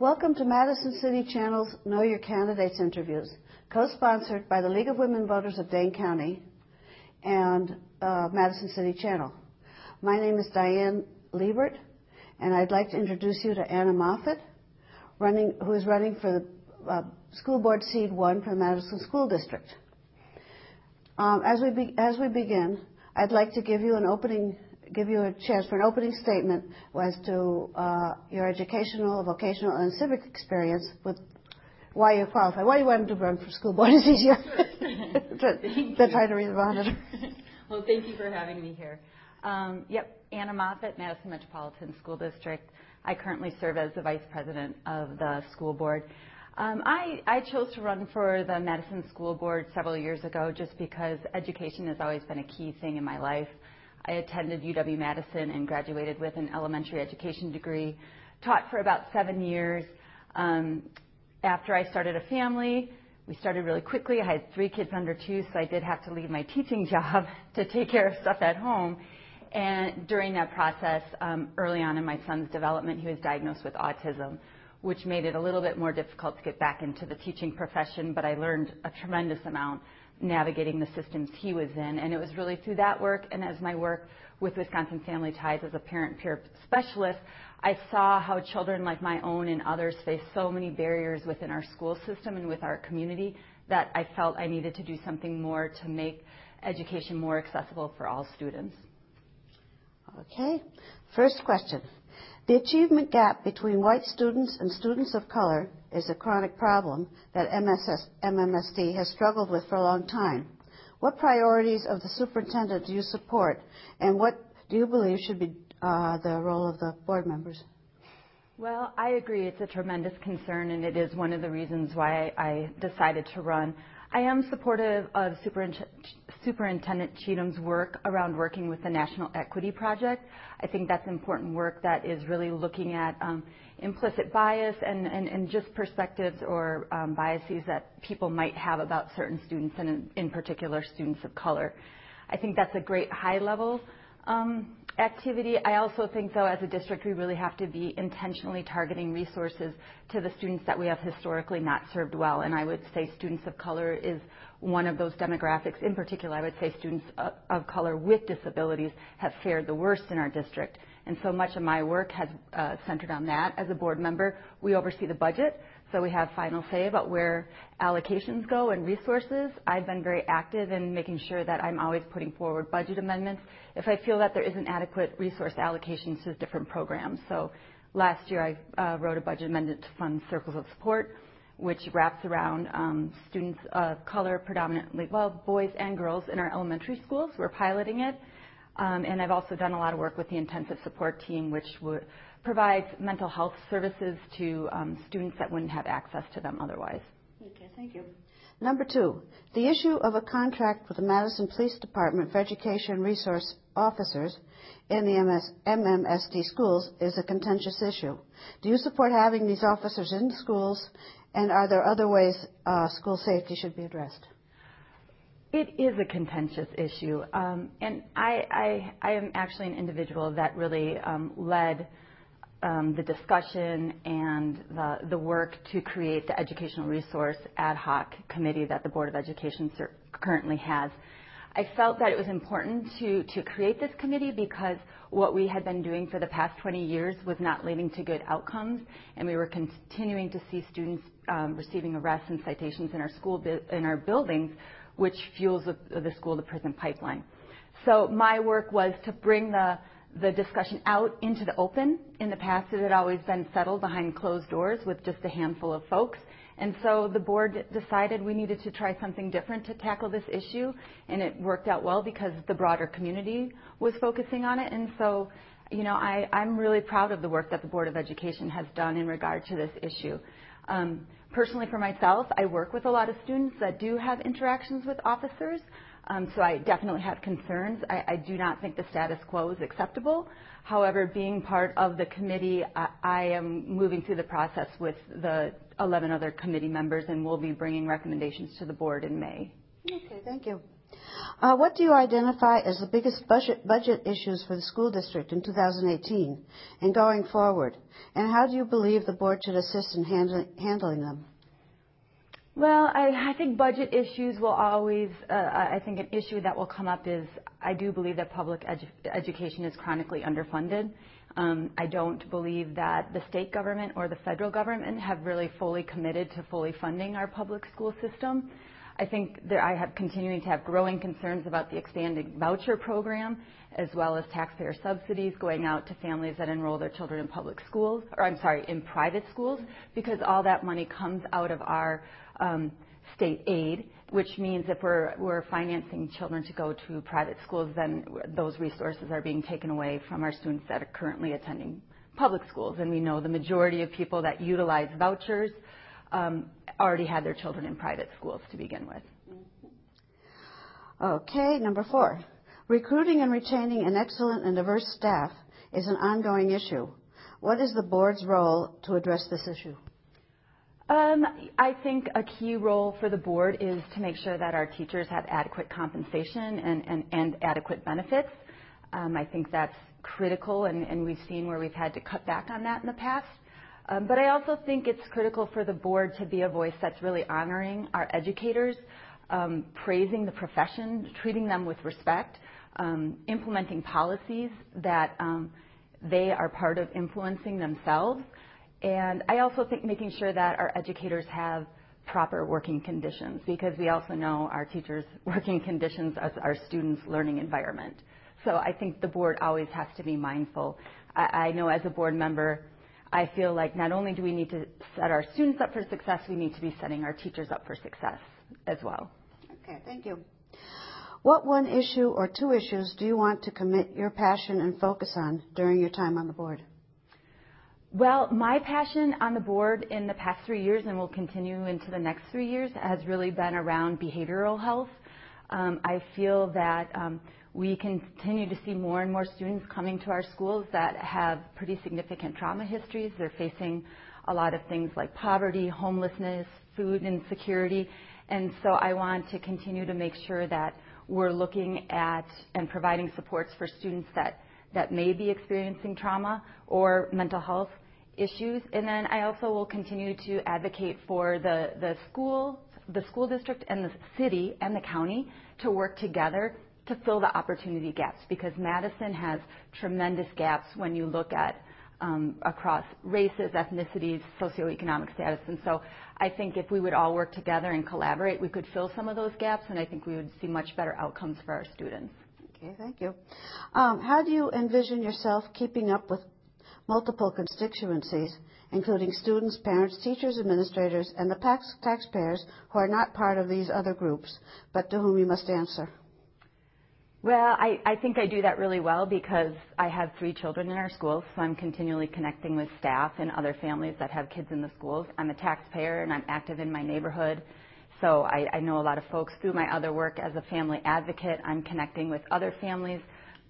Welcome to Madison City Channel's Know Your Candidates interviews, co-sponsored by the League of Women Voters of Dane County and uh, Madison City Channel. My name is Diane Liebert, and I'd like to introduce you to Anna Moffit, running, who is running for the uh, School Board Seat 1 for the Madison School District. Um, as, we be, as we begin, I'd like to give you an opening give you a chance for an opening statement as to uh, your educational, vocational, and civic experience with why you qualify. Why you wanted to run for school board is easier than trying to read the monitor. well, thank you for having me here. Um, yep, Anna Moffit, Madison Metropolitan School District. I currently serve as the vice president of the school board. Um, I, I chose to run for the Madison School Board several years ago just because education has always been a key thing in my life. I attended UW-Madison and graduated with an elementary education degree, taught for about seven years. Um, after I started a family, we started really quickly. I had three kids under two, so I did have to leave my teaching job to take care of stuff at home. And during that process, um, early on in my son's development, he was diagnosed with autism, which made it a little bit more difficult to get back into the teaching profession, but I learned a tremendous amount navigating the systems he was in. And it was really through that work and as my work with Wisconsin Family Ties as a parent peer specialist, I saw how children like my own and others face so many barriers within our school system and with our community that I felt I needed to do something more to make education more accessible for all students. Okay. First question. The achievement gap between white students and students of color is a chronic problem that MSS, MMSD has struggled with for a long time. What priorities of the superintendent do you support, and what do you believe should be uh, the role of the board members? Well, I agree. It's a tremendous concern, and it is one of the reasons why I decided to run. I am supportive of Superintendent Cheatham's work around working with the National Equity Project. I think that's important work that is really looking at um, implicit bias and, and, and, just perspectives or um, biases that people might have about certain students, and in, in, particular students of color. I think that's a great high level um, activity. I also think, though, as a district, we really have to be intentionally targeting resources to the students that we have historically not served well. And I would say students of color is one of those demographics. In particular, I would say students of color with disabilities have fared the worst in our district. And so much of my work has uh, centered on that. As a board member, we oversee the budget, so we have final say about where allocations go and resources. I've been very active in making sure that I'm always putting forward budget amendments if I feel that there isn't adequate resource allocations to different programs. So last year I uh, wrote a budget amendment to fund Circles of Support, which wraps around um, students of color predominantly, well, boys and girls in our elementary schools. We're piloting it. Um, and I've also done a lot of work with the intensive support team, which provides mental health services to um, students that wouldn't have access to them otherwise. Okay, thank you. Number two, the issue of a contract with the Madison Police Department for Education Resource Officers in the MS, MMSD schools is a contentious issue. Do you support having these officers in schools, and are there other ways uh, school safety should be addressed? It is a contentious issue, um, and I, I, I, am actually an individual that really um, led um, the discussion and the, the work to create the educational resource ad hoc committee that the Board of Education currently has. I felt that it was important to, to create this committee because what we had been doing for the past 20 years was not leading to good outcomes, and we were continuing to see students um, receiving arrests and citations in our school in our buildings, which fuels the, the school to prison pipeline. So my work was to bring the the discussion out into the open. In the past, it had always been settled behind closed doors with just a handful of folks. And so the board decided we needed to try something different to tackle this issue, and it worked out well because the broader community was focusing on it. And so, you know, I'm really proud of the work that the Board of Education has done in regard to this issue. Um, personally, for myself, I work with a lot of students that do have interactions with officers. Um, so I definitely have concerns. I, I, do not think the status quo is acceptable. However, being part of the committee, I, I, am moving through the process with the 11 other committee members, and we'll be bringing recommendations to the board in May. Okay, thank you. Uh, what do you identify as the biggest budget, budget issues for the school district in 2018 and going forward? And how do you believe the board should assist in handling, handling them? Well, I, I think budget issues will always, uh, I think an issue that will come up is I do believe that public edu- education is chronically underfunded. Um, I don't believe that the state government or the federal government have really fully committed to fully funding our public school system. I think I have continuing to have growing concerns about the expanding voucher program, as well as taxpayer subsidies going out to families that enroll their children in public schools, or I'm sorry, in private schools, because all that money comes out of our um, state aid, which means if we're, financing children to go to private schools, then those resources are being taken away from our students that are currently attending public schools. And we know the majority of people that utilize vouchers already had their children in private schools to begin with. Okay, number four. Recruiting and retaining an excellent and diverse staff is an ongoing issue. What is the board's role to address this issue? Um, I think a key role for the board is to make sure that our teachers have adequate compensation and, and, and adequate benefits. Um, I think that's critical, and, and we've seen where we've had to cut back on that in the past. Um, but I also think it's critical for the board to be a voice that's really honoring our educators, um, praising the profession, treating them with respect, um, implementing policies that they are part of influencing themselves. And I also think making sure that our educators have proper working conditions because we also know our teachers' working conditions as our students' learning environment. So I think the board always has to be mindful. I know as a board member, I feel like not only do we need to set our students up for success, we need to be setting our teachers up for success as well. Okay, thank you. What one issue or two issues do you want to commit your passion and focus on during your time on the board? Well, my passion on the board in the past three years and will continue into the next three years has really been around behavioral health. Um, I feel that um, we continue to see more and more students coming to our schools that have pretty significant trauma histories. They're facing a lot of things like poverty, homelessness, food insecurity. And so I want to continue to make sure that we're looking at and providing supports for students that, may be experiencing trauma or mental health issues. And then I also will continue to advocate for the school, the school district and the city and the county to work together to fill the opportunity gaps because Madison has tremendous gaps when you look at um, across races, ethnicities, socioeconomic status. And so I think if we would all work together and collaborate, we could fill some of those gaps, and I think we would see much better outcomes for our students. Okay, thank you. Um, how do you envision yourself keeping up with multiple constituencies, including students, parents, teachers, administrators, and the tax- taxpayers who are not part of these other groups, but to whom you must answer? Well, I, I think I do that really well because I have three children in our schools, so I'm continually connecting with staff and other families that have kids in the schools. I'm a taxpayer and I'm active in my neighborhood, so I, I know a lot of folks through my other work as a family advocate. I'm connecting with other families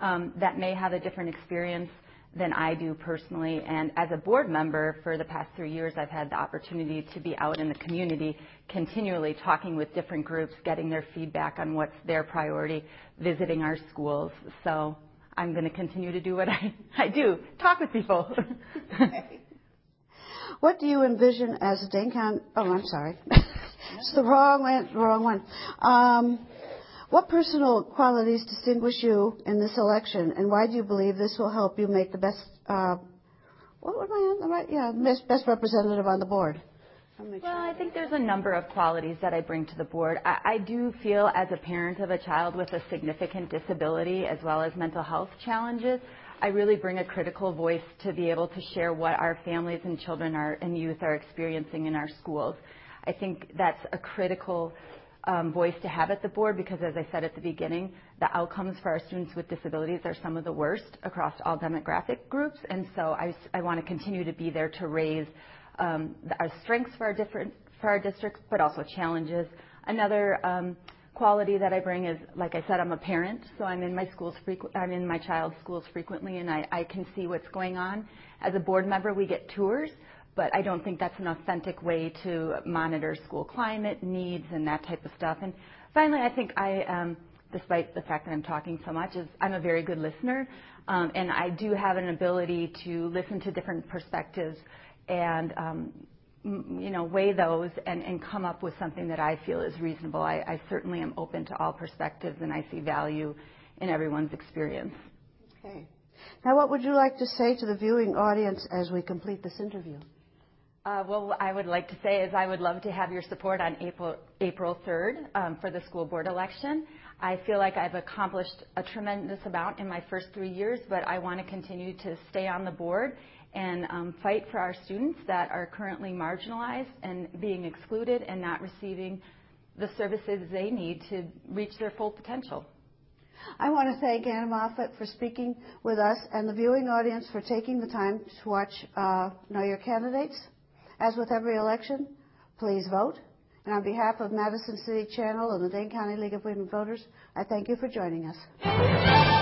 um, that may have a different experience than I do personally. And as a board member for the past three years, I've had the opportunity to be out in the community continually talking with different groups, getting their feedback on what's their priority, visiting our schools. So I'm going to continue to do what I, I do, talk with people. what do you envision as Dane County? Oh, I'm sorry. it's the wrong one. Wrong one. Um, what personal qualities distinguish you in this election, and why do you believe this will help you make the best, uh, what am I on the right? Yeah, best, representative on the board? Well, I think there's a number of qualities that I bring to the board. I, I do feel, as a parent of a child with a significant disability as well as mental health challenges, I really bring a critical voice to be able to share what our families and children are, and youth are experiencing in our schools. I think that's a critical voice to have at the board because, as I said at the beginning, the outcomes for our students with disabilities are some of the worst across all demographic groups. And so I, want to continue to be there to raise um, our strengths for our different for our districts, but also challenges. Another um, quality that I bring is, like I said, I'm a parent, so I'm in my schools I'm in my child's schools frequently, and I, I can see what's going on. As a board member, we get tours, but I don't think that's an authentic way to monitor school climate, needs, and that type of stuff. And finally, I think I um, despite the fact that I'm talking so much, is I'm a very good listener, um, and I do have an ability to listen to different perspectives and um, you know weigh those and, and come up with something that I feel is reasonable. I, I certainly am open to all perspectives, and I see value in everyone's experience. Okay. Now, what would you like to say to the viewing audience as we complete this interview? Uh, well, I would like to say is I would love to have your support on April April 3rd um, for the school board election. I feel like I've accomplished a tremendous amount in my first three years, but I want to continue to stay on the board and um, fight for our students that are currently marginalized and being excluded and not receiving the services they need to reach their full potential. I want to thank Anna Moffit for speaking with us and the viewing audience for taking the time to watch uh, Know Your Candidates. As with every election, please vote. And on behalf of Madison City Channel and the Dane County League of Women Voters, I thank you for joining us.